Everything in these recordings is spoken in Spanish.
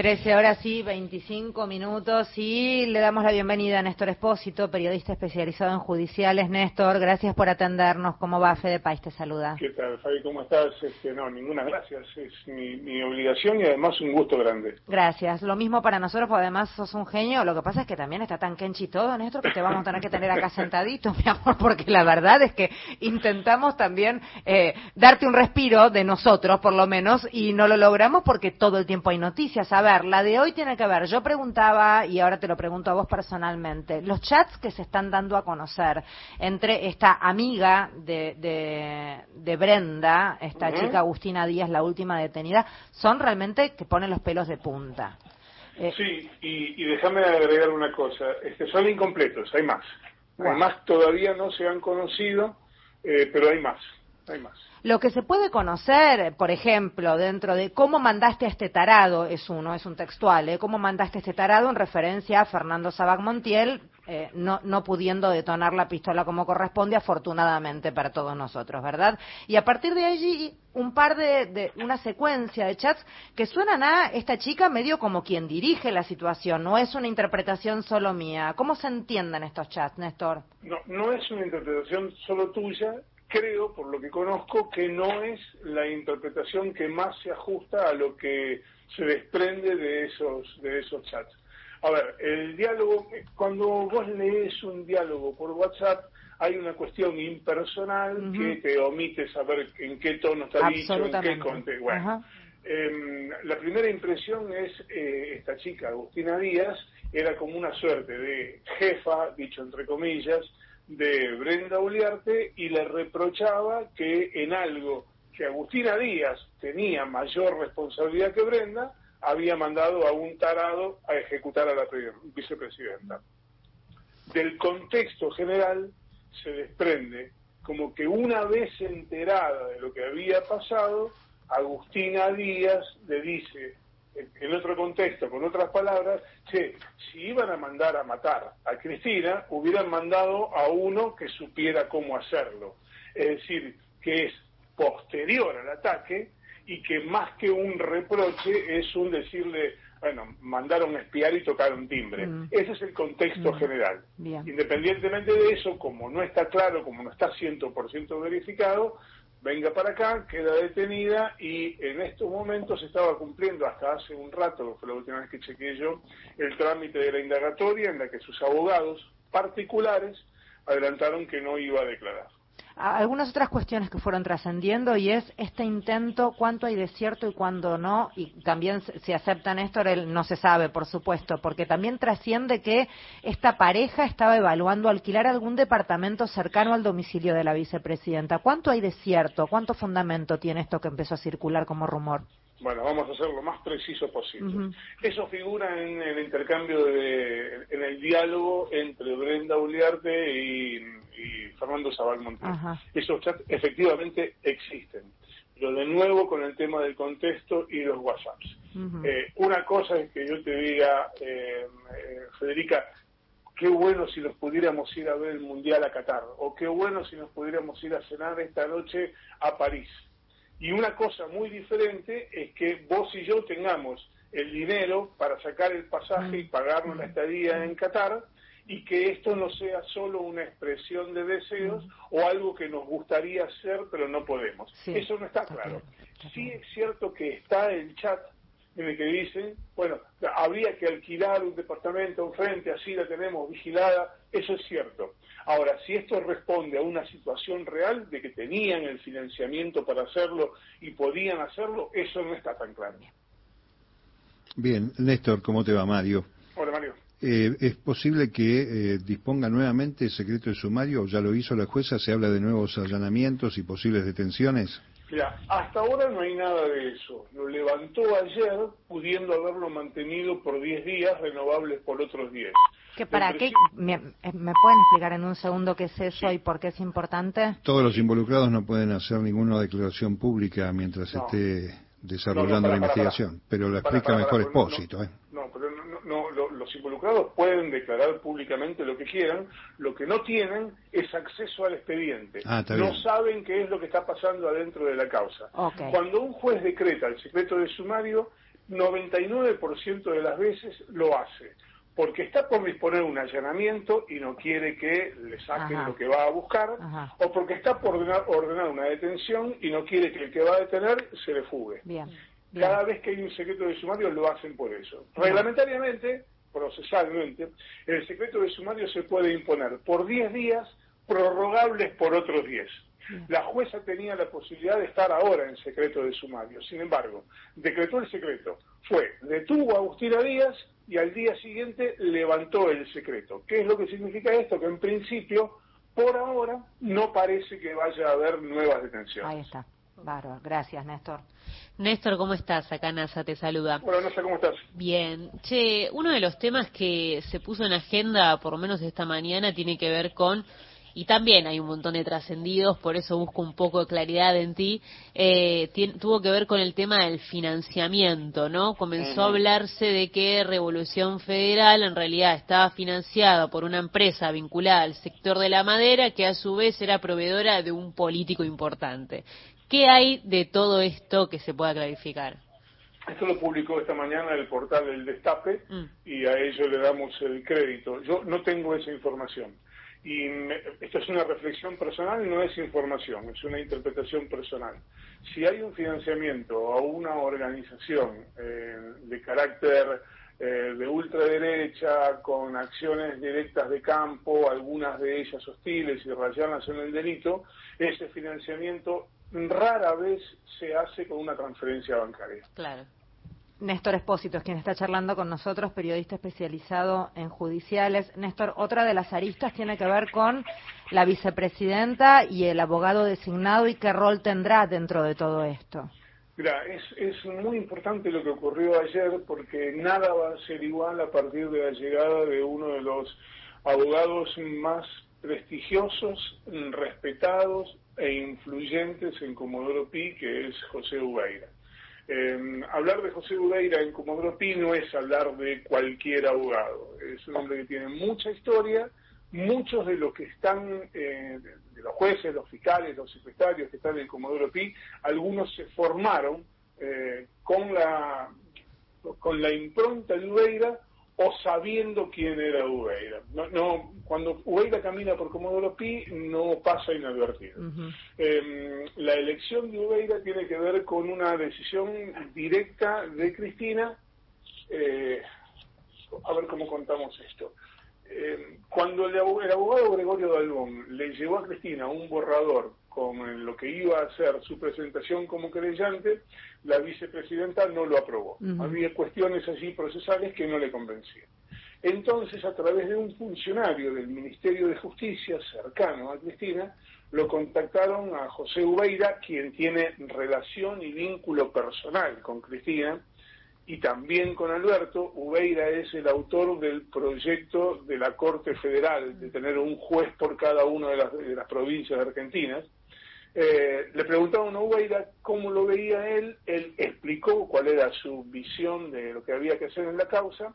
13 horas y 25 minutos y le damos la bienvenida a Néstor Espósito, periodista especializado en judiciales. Néstor, gracias por atendernos. ¿Cómo va? Fede País te saluda. ¿Qué tal, Fabi? ¿Cómo estás? Este, no, ninguna gracias. Es mi, obligación y además un gusto grande. Gracias. Lo mismo para nosotros, porque además sos un genio. Lo que pasa es que también está tan kenchi todo, Néstor, que te vamos a tener que tener acá sentadito, mi amor, porque la verdad es que intentamos también eh, darte un respiro de nosotros, por lo menos, y no lo logramos porque todo el tiempo hay noticias. A ver, la de hoy tiene que ver, yo preguntaba, y ahora te lo pregunto a vos personalmente, los chats que se están dando a conocer entre esta amiga de, de, Brenda, esta chica Agustina Díaz, la última detenida, son realmente que ponen los pelos de punta. Eh, sí, y, déjame agregar una cosa, este, son incompletos, hay más. Hay más todavía no se han conocido, eh, pero hay más, hay más. Lo que se puede conocer, por ejemplo, dentro de cómo mandaste a este tarado, es uno, es un textual, ¿eh? cómo mandaste a este tarado en referencia a Fernando Sabac Montiel, eh, no, no pudiendo detonar la pistola como corresponde, afortunadamente para todos nosotros, ¿verdad? Y a partir de allí, un par de, de, una secuencia de chats que suenan a esta chica medio como quien dirige la situación, no es una interpretación solo mía. ¿Cómo se entienden estos chats, Néstor? No, no es una interpretación solo tuya, creo, por lo que conozco, que no es la interpretación que más se ajusta a lo que se desprende de esos, de esos chats. A ver, el diálogo, cuando vos lees un diálogo por WhatsApp, hay una cuestión impersonal que te omite saber en qué tono está dicho, en qué contexto. Bueno, em, la primera impresión es eh, esta chica, Agustina Díaz, era como una suerte de jefa, dicho entre comillas, de Brenda Uliarte y le reprochaba que en algo que Agustina Díaz tenía mayor responsabilidad que Brenda, había mandado a un tarado a ejecutar a la vicepresidenta. Del contexto general se desprende como que una vez enterada de lo que había pasado, Agustina Díaz le dice en otro contexto, con otras palabras, che, si iban a mandar a matar a Cristina, hubieran mandado a uno que supiera cómo hacerlo. Es decir, que es posterior al ataque y que más que un reproche es un decirle, bueno, mandaron a espiar y tocaron timbre. Mm. Ese es el contexto mm. general. Independientemente de eso, como no está claro, como no está 100% verificado, venga para acá, queda detenida y en estos momentos estaba cumpliendo hasta hace un rato, fue la última vez que chequeé yo, el trámite de la indagatoria en la que sus abogados particulares adelantaron que no iba a declarar algunas otras cuestiones que fueron trascendiendo y es este intento, cuánto hay de cierto y cuándo no, y también si aceptan esto, no se sabe, por supuesto, porque también trasciende que esta pareja estaba evaluando alquilar algún departamento cercano al domicilio de la vicepresidenta. ¿Cuánto hay de cierto? ¿Cuánto fundamento tiene esto que empezó a circular como rumor? Bueno, vamos a ser lo más preciso posible. Eso figura en el intercambio, de, en el diálogo entre Brenda Uliarte y y Fernando Sabal Montiel. Esos chats efectivamente existen, pero de nuevo con el tema del contexto y los WhatsApps. Eh, una cosa es que yo te diga, eh, eh, Federica, qué bueno si nos pudiéramos ir a ver el Mundial a Qatar, o qué bueno si nos pudiéramos ir a cenar esta noche a París. Y una cosa muy diferente es que vos y yo tengamos el dinero para sacar el pasaje y pagarnos la estadía en Qatar, y que esto no sea solo una expresión de deseos o algo que nos gustaría hacer pero no podemos. Eso no está claro. Sí es cierto que está el chat en el que dicen, bueno, habría que alquilar un departamento enfrente, así la tenemos vigilada, eso es cierto. Ahora, si esto responde a una situación real de que tenían el financiamiento para hacerlo y podían hacerlo, eso no está tan claro. Bien, Néstor, ¿cómo te va, Mario? Hola, Mario. Eh, ¿Es posible que eh, disponga nuevamente el secreto de sumario? ¿Ya lo hizo la jueza? ¿Se habla de nuevos allanamientos y posibles detenciones? Mira, hasta ahora no hay nada de eso. Lo levantó ayer, pudiendo haberlo mantenido por 10 días, renovables por otros 10. ¿Que ¿Para qué? ¿Me, pueden explicar en un segundo qué es eso y por qué es importante? Todos los involucrados no pueden hacer ninguna declaración pública mientras esté desarrollando la investigación, pero lo explica mejor Expósito. ¿eh? No, pero no, los involucrados pueden declarar públicamente lo que quieran, lo que no tienen es acceso al expediente. Ah, no saben qué es lo que está pasando adentro de la causa. Cuando un juez decreta el secreto de sumario, 99% de las veces lo hace porque está por disponer un allanamiento y no quiere que le saquen lo que va a buscar, o porque está por ordenar, una detención y no quiere que el que va a detener se le fugue. Cada vez que hay un secreto de sumario lo hacen por eso. Reglamentariamente, procesalmente, el secreto de sumario se puede imponer por 10 días, prorrogables por otros 10. La jueza tenía la posibilidad de estar ahora en secreto de sumario. Sin embargo, decretó el secreto. Fue, detuvo a Agustina Díaz y al día siguiente levantó el secreto. ¿Qué es lo que significa esto? Que en principio, por ahora, no parece que vaya a haber nuevas detenciones. Ahí está. Bárbaro. Gracias, Néstor. Néstor, ¿cómo estás? Acá NASA te saluda. Hola, Néstor, ¿cómo estás? Bien. Che, uno de los temas que se puso en agenda, por lo menos esta mañana, tiene que ver con y también hay un montón de trascendidos, por eso busco un poco de claridad en ti, eh, tuvo que ver con el tema del financiamiento, ¿no? Comenzó a hablarse de que Revolución Federal en realidad estaba financiada por una empresa vinculada al sector de la madera que a su vez era proveedora de un político importante. ¿Qué hay de todo esto que se pueda clarificar? Esto lo publicó esta mañana el portal del Destape mm. y a ello le damos el crédito. Yo no tengo esa información. Y esto es una reflexión personal y no es información, es una interpretación personal. Si hay un financiamiento a una organización eh, de carácter eh, de ultraderecha, con acciones directas de campo, algunas de ellas hostiles y rayadas en el delito, ese financiamiento rara vez se hace con una transferencia bancaria. Claro. Néstor Espósito es quien está charlando con nosotros, periodista especializado en judiciales. Néstor, otra de las aristas tiene que ver con la vicepresidenta y el abogado designado y qué rol tendrá dentro de todo esto. Mira, es, es muy importante lo que ocurrió ayer porque nada va a ser igual a partir de la llegada de uno de los abogados más prestigiosos, respetados e influyentes en Comodoro Pi, que es José Ubeira. Eh, hablar de José Udeira en Comodoro Pi no es hablar de cualquier abogado. Es un hombre que tiene mucha historia. Muchos de los que están, eh, de los jueces, los fiscales, los secretarios que están en Comodoro Pi, algunos se formaron eh, con la con la impronta de Udeira o sabiendo quién era Ubeira. No, no, cuando Ubeira camina por Comodoro Pi no pasa inadvertido. Em, la elección de Ubeira tiene que ver con una decisión directa de Cristina. Eh, a ver cómo contamos esto. Em, cuando el, el abogado Gregorio Dalbón le llevó a Cristina un borrador con lo que iba a ser su presentación como creyente, la vicepresidenta no lo aprobó. Había cuestiones allí procesales que no le convencían. Entonces, a través de un funcionario del Ministerio de Justicia cercano a Cristina, lo contactaron a José Ubeira, quien tiene relación y vínculo personal con Cristina, y también con Alberto. Ubeira es el autor del proyecto de la Corte Federal, de tener un juez por cada una de las, de las provincias argentinas. Eh, le preguntaron a Ubeira cómo lo veía él, él explicó cuál era su visión de lo que había que hacer en la causa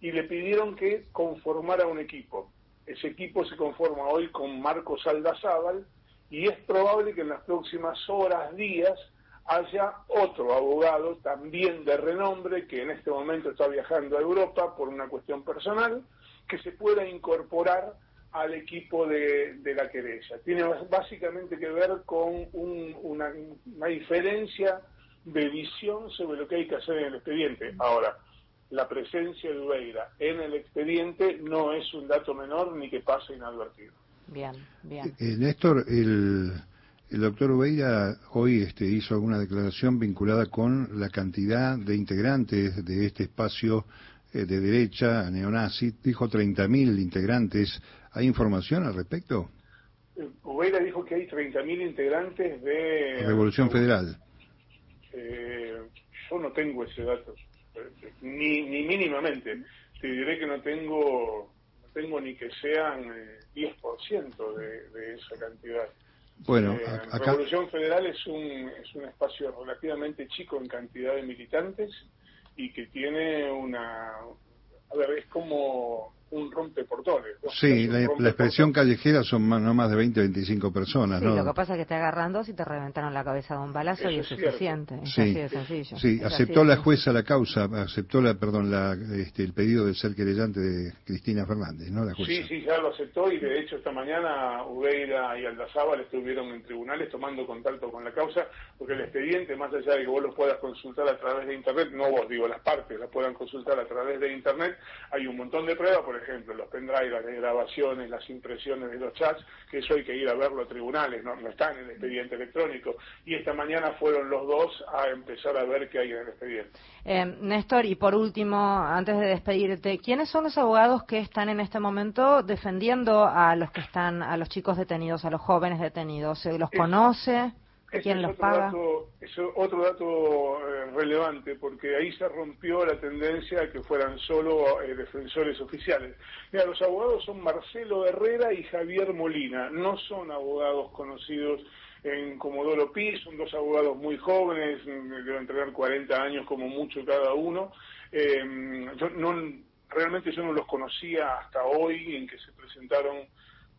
y le pidieron que conformara un equipo. Ese equipo se conforma hoy con Marcos Aldazábal y es probable que en las próximas horas, días, haya otro abogado también de renombre que en este momento está viajando a Europa por una cuestión personal, que se pueda incorporar al equipo de, la querella. Tiene básicamente que ver con una, diferencia de visión sobre lo que hay que hacer en el expediente. Ahora, la presencia de Ubeira en el expediente no es un dato menor ni que pase inadvertido. Bien, bien. Eh, eh, Néstor, el, el doctor Ubeira hoy este, hizo alguna declaración vinculada con la cantidad de integrantes de este espacio de derecha neonazi. Dijo 30.000 integrantes ¿Hay información al respecto? Ubeira dijo que hay 30.000 integrantes de... Revolución Federal. Eh, yo no tengo ese dato, ni, ni mínimamente. Te diré que no tengo, no tengo ni que sean 10% eh, de, de esa cantidad. Bueno, eh, acá... Revolución Federal es un, es un espacio relativamente chico en cantidad de militantes y que tiene una... A ver, es como un rompeportones. Sí, la, expresión callejera son no más de 20, 25 personas. Sí, lo que pasa es que te agarran dos y te reventaron la cabeza de un balazo y es, suficiente. sí, así de sencillo. Sí, aceptó la jueza la causa, aceptó la, perdón, la, este, el pedido de ser querellante de Cristina Fernández, ¿no? La jueza. Sí, sí, ya lo aceptó y de hecho esta mañana Ubeira y Aldazábal estuvieron en tribunales tomando contacto con la causa porque el expediente, más allá de que vos lo puedas consultar a través de Internet, no vos digo, las partes las puedan consultar a través de Internet, hay un montón de pruebas, por ejemplo, los pendrives, las grabaciones, las impresiones de los chats, que eso hay que ir a verlo a tribunales, no, no están en el expediente electrónico. Y esta mañana fueron los dos a empezar a ver qué hay en el expediente. Eh, Néstor, y por último, antes de despedirte, ¿quiénes son los abogados que están en este momento defendiendo a los que están, a los chicos detenidos, a los jóvenes detenidos? ¿Se los conoce? ¿Quién los paga? es otro dato eh, relevante, porque ahí se rompió la tendencia a que fueran solo eh, defensores oficiales. Mira, los abogados son Marcelo Herrera y Javier Molina, no son abogados conocidos en Comodoro Pi, son dos abogados muy jóvenes, deben tener 40 años como mucho cada uno. Eh, yo no, realmente yo no los conocía hasta hoy en que se presentaron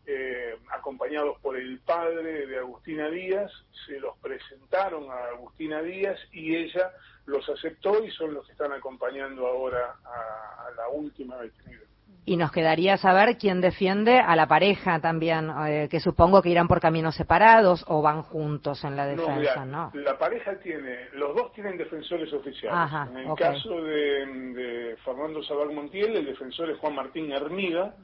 eh, acompañados por el padre de Agustina Díaz, se los presentaron a Agustina Díaz y ella los aceptó y son los que están acompañando ahora a, la última detenida. Y nos quedaría saber quién defiende a la pareja también, eh, que supongo que irán por caminos separados o van juntos en la defensa, ¿no? La pareja tiene, los dos tienen defensores oficiales. en el caso de, de Fernando Sabar Montiel, el defensor es Juan Martín Hermida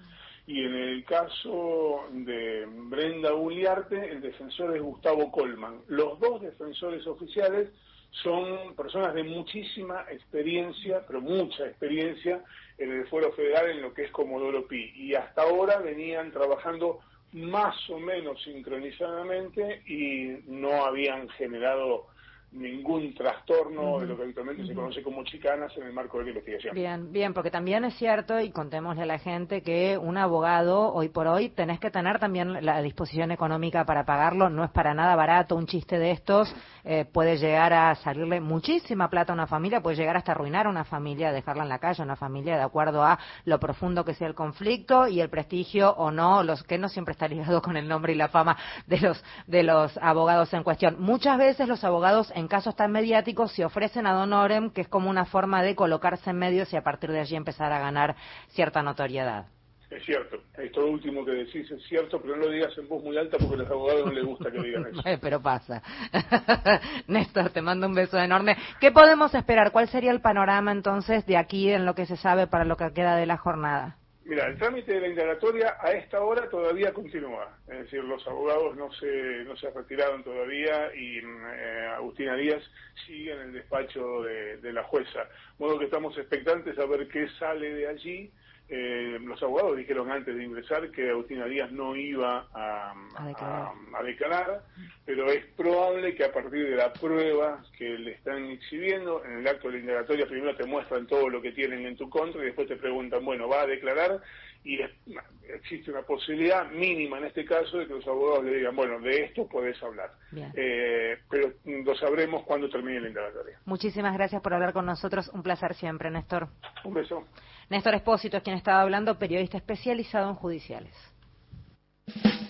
y en el caso de Brenda Uliarte, el defensor es Gustavo Colman. Los dos defensores oficiales son personas de muchísima experiencia, pero mucha experiencia en el fuero federal en lo que es Comodoro Pi. Y hasta ahora venían trabajando más o menos sincronizadamente y no habían generado ningún trastorno de lo que habitualmente se conoce como chicanas en el marco de la investigación. Bien, bien, porque también es cierto, y contémosle a la gente, que un abogado, hoy por hoy, tenés que tener también la disposición económica para pagarlo, no es para nada barato, un chiste de estos eh, puede llegar a salirle muchísima plata a una familia, puede llegar hasta arruinar a una familia, dejarla en la calle, una familia, de acuerdo a lo profundo que sea el conflicto y el prestigio o no, los que no siempre está ligado con el nombre y la fama de los, de los abogados en cuestión. Muchas veces los abogados en casos tan mediáticos se ofrecen a Donorem, que es como una forma de colocarse en medios y a partir de allí empezar a ganar cierta notoriedad. Es cierto, esto último que decís es cierto, pero no lo digas en voz muy alta porque a los abogados no les gusta que digan eso. pero pasa. Néstor, te mando un beso enorme. ¿Qué podemos esperar? ¿Cuál sería el panorama entonces de aquí en lo que se sabe para lo que queda de la jornada? Mira, el trámite de la indagatoria a esta hora todavía continúa. Es decir, los abogados no se, no se retiraron todavía y eh, Agustina Díaz sigue en el despacho de, de la jueza. Modo que estamos expectantes a ver qué sale de allí eh, los abogados dijeron antes de ingresar que Agustina Díaz no iba a, declarar. pero es probable que a partir de la prueba que le están exhibiendo, en el acto de la indagatoria primero te muestran todo lo que tienen en tu contra y después te preguntan, bueno, ¿va a declarar? Y existe una posibilidad mínima en este caso de que los abogados le digan, bueno, de esto podés hablar. Eh, pero lo sabremos cuando termine la indagatoria. Muchísimas gracias por hablar con nosotros. Un placer siempre, Néstor. Un beso. Néstor Espósito es quien estaba hablando, periodista especializado en judiciales.